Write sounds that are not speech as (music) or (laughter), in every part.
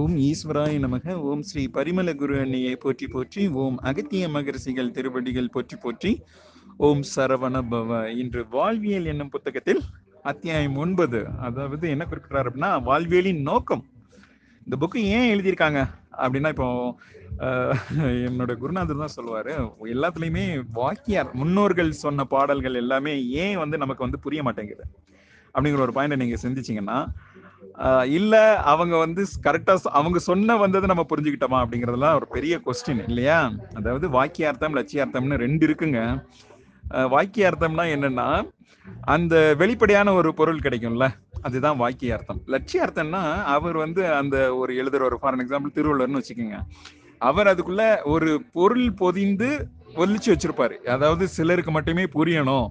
ஓம் ஈஸ்வராய நமக ஓம் ஸ்ரீ பரிமள குரு அன்னையை போற்றி போற்றி ஓம் அகத்திய மகரிஷிகள் திருவடிகள் போற்றி போற்றி ஓம் சரவண பவ இன்று வாழ்வியல் என்னும் புத்தகத்தில் அத்தியாயம் ஒன்பது. அதாவது என்ன குறிப்பிட்டார் அப்படின்னா வாழ்வியலின் நோக்கம். இந்த புக்கு ஏன் எழுதியிருக்காங்க? அப்படின்னா இப்போ என்னோட குருநாதர் தான் சொல்லுவாரு எல்லாத்துலயுமே வாக்கியார் முன்னோர்கள் சொன்ன பாடல்கள் எல்லாமே ஏன் வந்து நமக்கு வந்து புரிய மாட்டேங்குது? அப்படிங்கிற ஒரு பாயிண்ட் நீங்க சிந்திச்சீங்கன்னா இல்ல அவங்க வந்து கரெக்டா அவங்க சொன்ன வந்ததை நம்ம புரிஞ்சுக்கிட்டோமா அப்படிங்கறதெல்லாம் ஒரு பெரிய கொஸ்டின் இல்லையா? அதாவது வாக்கியார்த்தம் லட்சியார்த்தம்னு ரெண்டு இருக்குங்க. வாக்கிய வாக்கியார்த்தம்னா என்னன்னா அந்த வெளிப்படையான ஒரு பொருள் கிடைக்கும்ல அதுதான் வாக்கியார்த்தம். லட்சியார்த்தம்னா அவர் வந்து அந்த ஒரு எழுதுற ஒரு ஃபார் எக்ஸாம்பிள் திருவள்ளுவர்னு வச்சுக்கோங்க. அவர் அதுக்குள்ள ஒரு பொருள் பொதிந்து ஒலிச்சு வச்சிருப்பாரு. அதாவது சிலருக்கு மட்டுமே புரியணும்.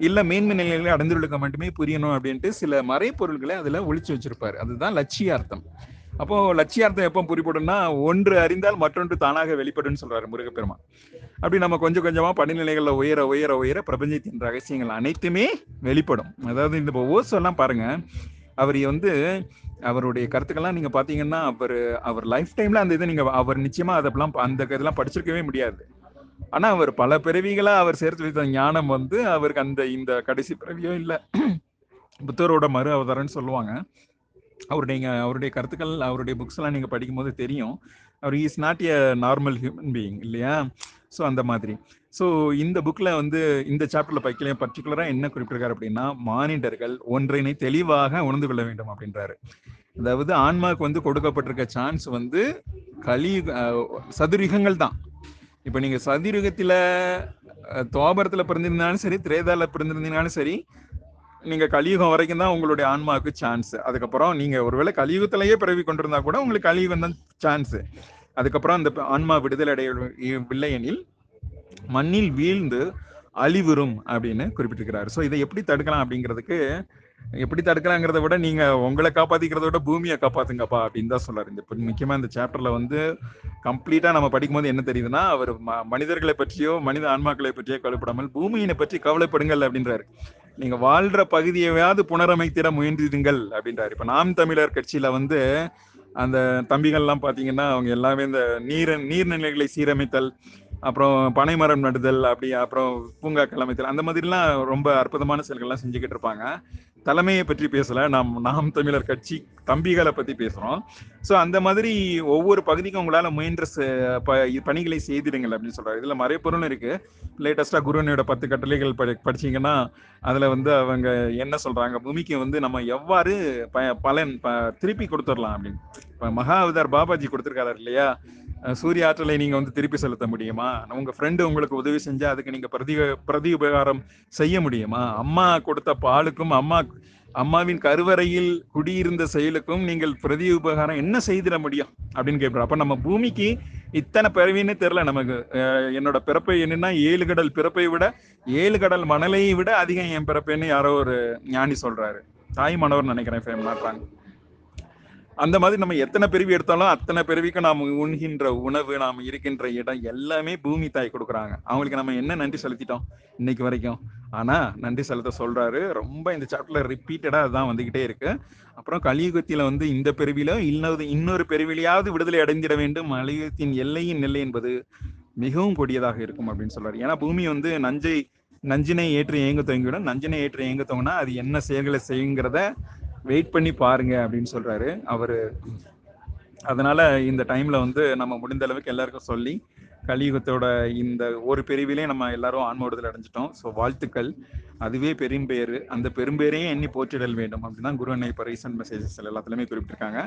இல்ல மேன்மை நிலைகளை அடைந்துள்ளக்க மட்டுமே புரியணும் அப்படின்ட்டு சில மறைப்பொருள்களை அதுல ஒழிச்சு வச்சிருப்பாரு. அதுதான் லட்சியார்த்தம். அப்போ லட்சியார்த்தம் எப்போ புரிப்படும்னா ஒன்று அறிந்தால் மற்றொன்று தானாக வெளிப்படும்னு சொல்றாரு முருகப்பெருமான். அப்படி நம்ம கொஞ்சம் கொஞ்சமா படிநிலைகள்ல உயர உயர உயர பிரபஞ்சத்தின் ரகசியங்கள் அனைத்துமே வெளிப்படும். அதாவது இந்த ஓசோ எல்லாம் பாருங்க. அவர் வந்து அவருடைய கருத்துக்கள்லாம் நீங்க பாத்தீங்கன்னா அவர் அவர் லைஃப் டைம்ல அந்த இதை நீங்க அவர் நிச்சயமா அதெல்லாம் அந்த இதெல்லாம் படிச்சிருக்கவே முடியாது. ஆனா அவர் பல பிறவிகளா அவர் சேர்த்து வைத்த ஞானம் வந்து அவருக்கு அந்த இந்த கடைசி பிறவியோ இல்ல (clears throat) புத்தரோட மறு அவதாரம்னு சொல்லுவாங்க. அவருடைய அவருடைய கருத்துக்கள் அவருடைய புக்ஸ் எல்லாம் நீங்க படிக்கும்போது தெரியும். அவர் is not a normal human being இல்லையா? ஸோ அந்த மாதிரி. ஸோ இந்த புக்கில் வந்து இந்த சாப்டரில் பைக்கல பர்டிகுலராக என்ன குறிப்பிட்டிருக்காரு அப்படின்னா மானிடர்கள் ஒன்றினை தெளிவாக உணர்ந்து கொள்ள வேண்டும் அப்படின்றாரு. அதாவது ஆன்மாவுக்கு வந்து கொடுக்கப்பட்டிருக்க சான்ஸ் வந்து கலி சதுரிகங்கள் தான். இப்போ நீங்க சதுரிகத்துல அஹ், துவாபரத்துல பிறந்திருந்தாலும் சரி திரேதால பிறந்திருந்தீங்கனாலும் சரி நீங்க கலியுகம் வரைக்கும் தான் உங்களுடைய ஆன்மாவுக்கு சான்ஸ் அதுக்கப்புறம் நீங்க ஒருவேளை கலியுகத்திலேயே பிறவி கொண்டிருந்தா கூட உங்களுக்கு கலியுகம் தான் சான்ஸ் அதுக்கப்புறம் அந்த ஆன்மா விடுதலை அடையவில்லை எனில் மண்ணில் வீழ்ந்து அழிவுறும் அப்படின்னு குறிப்பிட்டிருக்கிறாரு. ஸோ இதை எப்படி தடுக்கலாம் அப்படிங்கிறதுக்கு எப்படி தடுக்கலாங்கிறத விட நீங்க உங்களை காப்பாத்திக்கிறத விட பூமியை காப்பாத்துங்கப்பா அப்படின்னு தான் சொல்றாரு இந்த முக்கியமா இந்த சாப்டர்ல வந்து கம்ப்ளீட்டா நம்ம படிக்கும்போது என்ன தெரியுதுன்னா அவர் மனிதர்களை பற்றியோ மனித ஆன்மாக்களை பற்றியோ கவலைப்படாமல் பூமியினை பற்றி கவலைப்படுங்கள் அப்படின்றாரு. நீங்க வாழ்ற பகுதியையாவது புனரமைத்திட முயன்றிடுங்கள் அப்படின்றாரு. இப்ப நாம் தமிழர் கட்சியில வந்து அந்த தம்பிகள்லாம் பாத்தீங்கன்னா அவங்க எல்லாமே இந்த நீர் நீர்நிலைகளை சீரமைத்தல் அப்புறம் பனைமரம் நடுதல் அப்படி அப்புறம் பூங்காக்கள் அமைத்தல் அந்த மாதிரிலாம் ரொம்ப அற்புதமான செயல்கள்லாம் செஞ்சுக்கிட்டு இருப்பாங்க. தலைமையை பற்றி பேசல. நாம் நாம் தமிழர் கட்சி தம்பிகளை பத்தி பேசுறோம். ஸோ அந்த மாதிரி ஒவ்வொரு பகுதிக்கும் உங்களால முயன்ற ப- பணிகளை செய்திடுங்கள் அப்படின்னு சொல்றாரு. இதுல மறைப்பொருளும் இருக்கு. லேட்டஸ்டா குருவனியோட பத்து கட்டளைகள் படி படிச்சீங்கன்னா அதுல வந்து அவங்க என்ன சொல்றாங்க? பூமிக்கு வந்து நம்ம எவ்வாறு ப- பலன் ப- திருப்பி கொடுத்துடலாம் அப்படின்னு. இப்போ மகா அவதார் பாபாஜி கொடுத்துருக்காரு இல்லையா? சூரிய ஆற்றலை நீங்க வந்து திருப்பி செலுத்த முடியுமா? உங்க ஃப்ரெண்டு உங்களுக்கு உதவி செஞ்சா அதுக்கு நீங்க பிரதி பிரதி உபகாரம் செய்ய முடியுமா? அம்மா கொடுத்த பாலுக்கும் அம்மா அம்மாவின் கருவறையில் குடியிருந்த செயலுக்கும் நீங்கள் பிரதி உபகாரம் என்ன செய்திட முடியும்? அப்படின்னு கேட்கிறோம் அப்ப நம்ம பூமிக்கு இத்தனை பிறவின்னு தெரியல நமக்கு. அஹ் என்னோட பிறப்பை என்னன்னா ஏழு கடல் பிறப்பை விட ஏழு கடல் மணலை விட அதிகம் என் பிறப்பைன்னு யாரோ ஒரு ஞானி சொல்றாரு. தாய் மனவர் நினைக்கிறேன் ஃபேம் மாட்டாங்க அந்த மாதிரி நம்ம எத்தனை பிரிவு எடுத்தாலும் அத்தனை பிரிவுக்கு நாம் உண்கின்ற உணவு நாம் இருக்கின்ற இடம் எல்லாமே பூமி தாய் கொடுக்குறாங்க. அவங்களுக்கு நம்ம என்ன நன்றி செலுத்திட்டோம் இன்னைக்கு வரைக்கும்? ஆனா நன்றி செலுத்த சொல்றாரு. ரொம்ப இந்த சாப்டர்ல ரிப்பீட்டடா அதுதான் வந்துகிட்டே இருக்கு. அப்புறம் கலியுகத்தில வந்து இந்த பிரிவிலோ இன்னொரு இன்னொரு பிரிவிலையாவது விடுதலை அடைந்திட வேண்டும். கலியுகத்தின் எல்லையின் நிலை என்பது மிகவும் கொடியதாக இருக்கும் அப்படின்னு சொல்றாரு. ஏன்னா பூமி வந்து நஞ்சை நஞ்சினை ஏற்று ஏங்க தொங்கிவிடும் நஞ்சினை ஏற்று ஏங்க தொங்கினா அது என்ன செயல்களை செய்யுங்கிறத வெயிட் பண்ணி பாருங்க அப்படின்னு சொல்றாரு. அவரு அதனால இந்த டைம்ல வந்து நம்ம முடிந்த அளவுக்கு எல்லாருக்கும் சொல்லி கலியுகத்தோட இந்த ஒரு பிரிவிலே நம்ம எல்லாரும் ஆன்மோடுதல் அடைஞ்சிட்டோம். ஸோ வாழ்த்துக்கள். அதுவே பெரும்பேறு அந்த பெரும்பேரையும் எண்ணி போற்றிடல் வேண்டும் அப்படின்னா குரு அன்னை இப்போ ரீசன்ட் மெசேஜஸ் எல்லாத்துலேயுமே குறிப்பிட்டிருக்காங்க.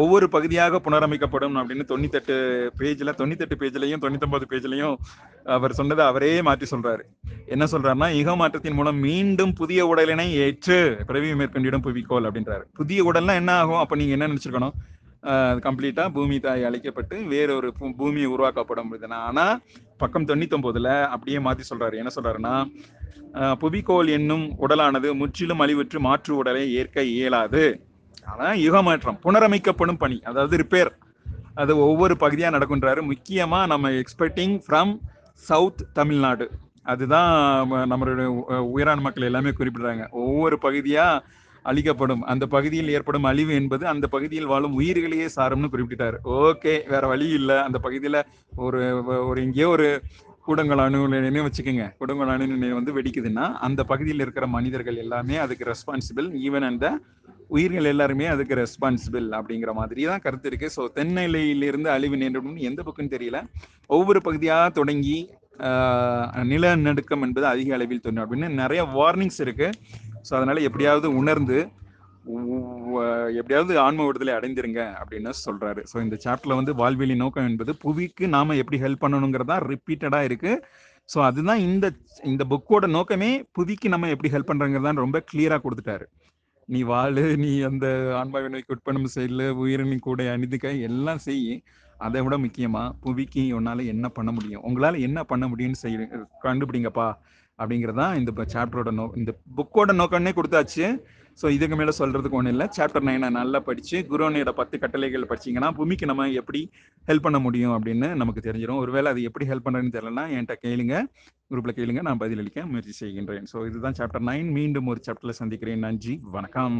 ஒவ்வொரு பகுதியாக புனரமைக்கப்படும் அப்படின்னு தொண்ணூத்தெட்டு பேஜ்ல தொண்ணூத்தெட்டு பேஜ்லையும் தொண்ணூத்தொம்பது பேஜ்லையும் அவர் சொன்னதை அவரே மாற்றி சொல்றாரு. என்ன சொல்றாருன்னா யுக மாற்றத்தின் மூலம் மீண்டும் புதிய உடலினை ஏற்று பிறவி மேற்கொண்டிடம் புவிக்கோள் அப்படின்றாரு. புதிய உடல்னா என்ன ஆகும்? அப்போ நீங்கள் என்ன நினச்சிருக்கணும்? கம்ப்ளீட்டா பூமி தாய் அழைக்கப்பட்டு வேறொரு பூமியை உருவாக்கப்பட பூமி உருவாக்கப்படும் ஆனா பக்கம் தொண்ணூத்தொன்பதுல அப்படியே மாத்தி சொல்றாரு. என்ன சொல்றாருன்னா புவிக்கோள் என்னும் உடலானது முற்றிலும் அழிவுற்று மாற்று உடலை ஏற்க இயலாது. ஆனா யுகமாற்றம் புனரமைக்கப்படும் பணி அதாவது ரிப்பேர் அது ஒவ்வொரு பகுதியா நடக்குன்றாரு. முக்கியமா நம்ம எக்ஸ்பெக்டிங் ஃப்ரம் சவுத் தமிழ்நாடு. அதுதான் நம்மளுடைய உ- உயரான மக்கள் எல்லாமே குறிப்பிடுறாங்க. ஒவ்வொரு பகுதியாக அழிக்கப்படும். அந்த பகுதியில் ஏற்படும் அழிவு என்பது அந்த பகுதியில் வாழும் உயிர்களையே சாரும்னு குறிப்பிட்டார் ஓகே வேற வழி இல்லை. அந்த பகுதியில் ஒரு ஒரு எங்கேயோ ஒரு கூடங்கள் நினைவு வச்சுக்கோங்க. கூடங்கள் அணு வந்து வெடிக்குதுன்னா அந்த பகுதியில் இருக்கிற மனிதர்கள் எல்லாமே அதுக்கு ரெஸ்பான்சிபிள் ஈவன் அந்த உயிர்கள் எல்லாருமே அதுக்கு ரெஸ்பான்சிபிள் அப்படிங்கிற மாதிரி தான் கருத்து இருக்கு. ஸோ தென்னிலையிலிருந்து அழிவு நேரிடும் எந்த புக்குன்னு தெரியல. ஒவ்வொரு பகுதியாக தொடங்கி நிலநடுக்கம் என்பது அதிக அளவில் தோன்றும் அப்படின்னு நிறைய வார்னிங்ஸ் இருக்கு. ஸோ அதனால எப்படியாவது உணர்ந்து எப்படியாவது ஆன்ம விடுதலை அடைந்திருங்க அப்படின்னு சொல்றாரு. ஸோ இந்த சாப்டர்ல வந்து வாழ்வியலின் நோக்கம் என்பது புவிக்கு நாம எப்படி ஹெல்ப் பண்ணணுங்கிறதா ரிப்பீட்டடா இருக்கு. ஸோ அதுதான் இந்த இந்த புக்கோட நோக்கமே புவிக்கு நம்ம எப்படி ஹெல்ப் பண்றங்கிறதான் ரொம்ப கிளியரா கொடுத்துட்டாரு. நீ வாழு நீ அந்த ஆன்மாவினைக்கு உட்பணம் செய்யல உயிரினி கூட அணிந்துக்க எல்லாம் செய். அதை விட முக்கியமா புவிக்கு உன்னால என்ன பண்ண முடியும்? உங்களால என்ன பண்ண முடியும்னு செய்ய கண்டுபிடிங்கப்பா அப்படிங்கிறதான் இந்த சாப்டரோட நோ இந்த புக்கோட நோக்கம்னே கொடுத்தாச்சு. ஸோ இதுக்கு மேலே சொல்றதுக்கு ஒன்றும் இல்லை. சாப்டர் நைனை நல்லா படிச்சு குருவனியோட பத்து கட்டளைகள் படிச்சிங்கன்னா பூமிக்கு நம்ம எப்படி ஹெல்ப் பண்ண முடியும் அப்படின்னு நமக்கு தெரிஞ்சிடும் ஒருவேளை அது எப்படி ஹெல்ப் பண்ணுறதுன்னு தெரியலனா என்கிட்ட கேளுங்க. குரூப்பில் கேளுங்க. நான் பதிலளிக்க முயற்சி செய்கின்றேன். ஸோ இதுதான் சாப்டர் நைன் மீண்டும் ஒரு சாப்டரில் சந்திக்கிறேன். நன்றி. வணக்கம்.